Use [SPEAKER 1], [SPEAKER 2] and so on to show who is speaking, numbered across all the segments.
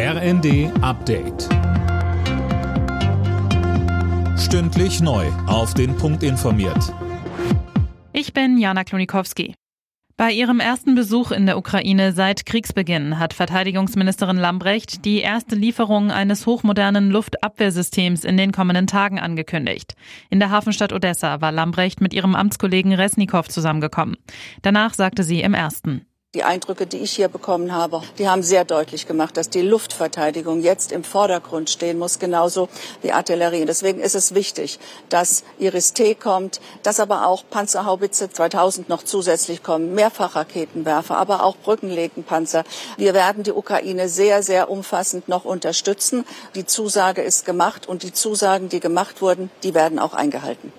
[SPEAKER 1] RND Update. Stündlich neu. Auf den Punkt informiert.
[SPEAKER 2] Ich bin Jana Klonikowski. Bei ihrem ersten Besuch in der Ukraine seit Kriegsbeginn hat Verteidigungsministerin Lambrecht die erste Lieferung eines hochmodernen Luftabwehrsystems in den kommenden Tagen angekündigt. In der Hafenstadt Odessa war Lambrecht mit ihrem Amtskollegen Resnikow zusammengekommen. Danach sagte sie im ersten.
[SPEAKER 3] Die Eindrücke, die ich hier bekommen habe, die haben sehr deutlich gemacht, dass die Luftverteidigung jetzt im Vordergrund stehen muss, genauso wie Artillerie. Deswegen ist es wichtig, dass Iris-T kommt, dass aber auch Panzerhaubitze 2000 noch zusätzlich kommen, Mehrfachraketenwerfer, aber auch Brückenlegenpanzer. Wir werden die Ukraine sehr, sehr umfassend noch unterstützen. Die Zusage ist gemacht und die Zusagen, die gemacht wurden, die werden auch eingehalten.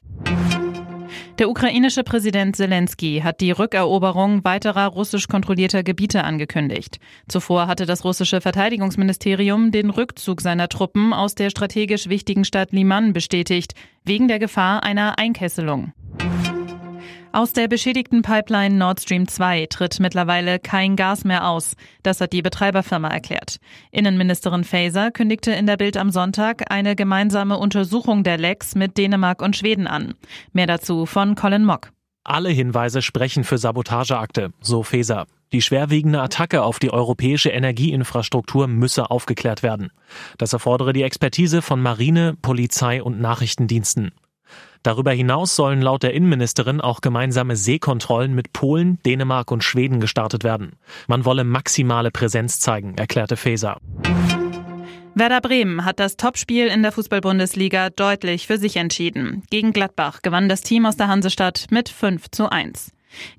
[SPEAKER 2] Der ukrainische Präsident Zelensky hat die Rückeroberung weiterer russisch kontrollierter Gebiete angekündigt. Zuvor hatte das russische Verteidigungsministerium den Rückzug seiner Truppen aus der strategisch wichtigen Stadt Liman bestätigt, wegen der Gefahr einer Einkesselung. Aus der beschädigten Pipeline Nord Stream 2 tritt mittlerweile kein Gas mehr aus. Das hat die Betreiberfirma erklärt. Innenministerin Faeser kündigte in der Bild am Sonntag eine gemeinsame Untersuchung der Lecks mit Dänemark und Schweden an. Mehr dazu von Colin Mock.
[SPEAKER 4] Alle Hinweise sprechen für Sabotageakte, so Faeser. Die schwerwiegende Attacke auf die europäische Energieinfrastruktur müsse aufgeklärt werden. Das erfordere die Expertise von Marine, Polizei und Nachrichtendiensten. Darüber hinaus sollen laut der Innenministerin auch gemeinsame Seekontrollen mit Polen, Dänemark und Schweden gestartet werden. Man wolle maximale Präsenz zeigen, erklärte Faeser.
[SPEAKER 2] Werder Bremen hat das Topspiel in der Fußball-Bundesliga deutlich für sich entschieden. Gegen Gladbach gewann das Team aus der Hansestadt mit 5 zu 1.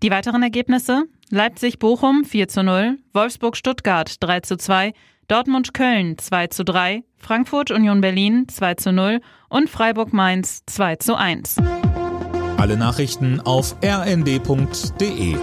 [SPEAKER 2] Die weiteren Ergebnisse? Leipzig-Bochum 4 zu 0, Wolfsburg-Stuttgart 3 zu 2, Dortmund-Köln 2 zu 3, Frankfurt-Union Berlin 2 zu 0 und Freiburg-Mainz 2 zu 1.
[SPEAKER 1] Alle Nachrichten auf rnd.de